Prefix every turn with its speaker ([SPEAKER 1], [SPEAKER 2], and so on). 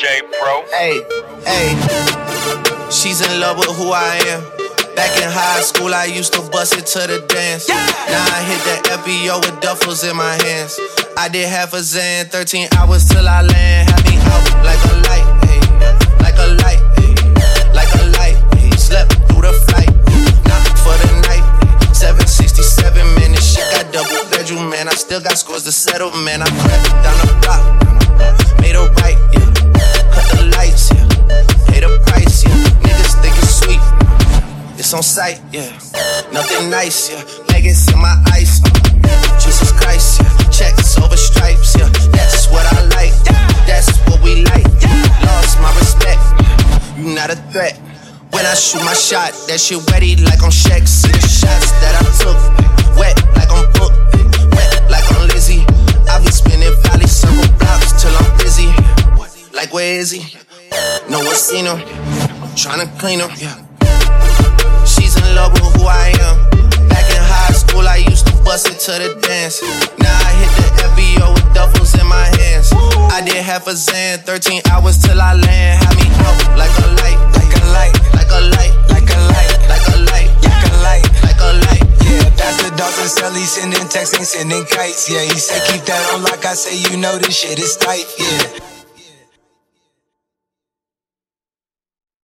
[SPEAKER 1] Hey, she's in love with who I am. Back in high school, I used to bust it to the dance. Now I hit the FBO with duffels in my hands. I did half a Zan, 13 hours till I land. Had me out like a light, hey, like a light, hey, like a light. Hey, slept through the flight, not for the night. 767, man, this shit got double bedroom, man. I still got scores to settle, man. I crept down the block, It's on sight, yeah. Nothing nice, yeah. Leggings in my eyes, Uh. Jesus Christ, yeah. Checks over stripes, yeah. That's what I like. That's what we like. Lost my respect. You not a threat. When I shoot my shot, that shit wetty like on Shaq. See the shots that I took. Wet like on Book. Wet like on Lizzie. I be spinning valley circle blocks till I'm busy. Like where is he? No one seen him. I'm tryna clean him. Yeah. I am. Back in high school, I used to bust it to the dance. Now I hit the FBO with duffels in my hands. I did half a Zan, 13 hours till I land. Had me out like a light,
[SPEAKER 2] like a light,
[SPEAKER 1] like a light,
[SPEAKER 2] like a light,
[SPEAKER 1] like a light,
[SPEAKER 2] like a light,
[SPEAKER 1] like a light.
[SPEAKER 2] Yeah, that's the dogs Sally sending texts, ain't sending kites. Yeah, he said keep that on like I say, you know this shit is tight. Yeah.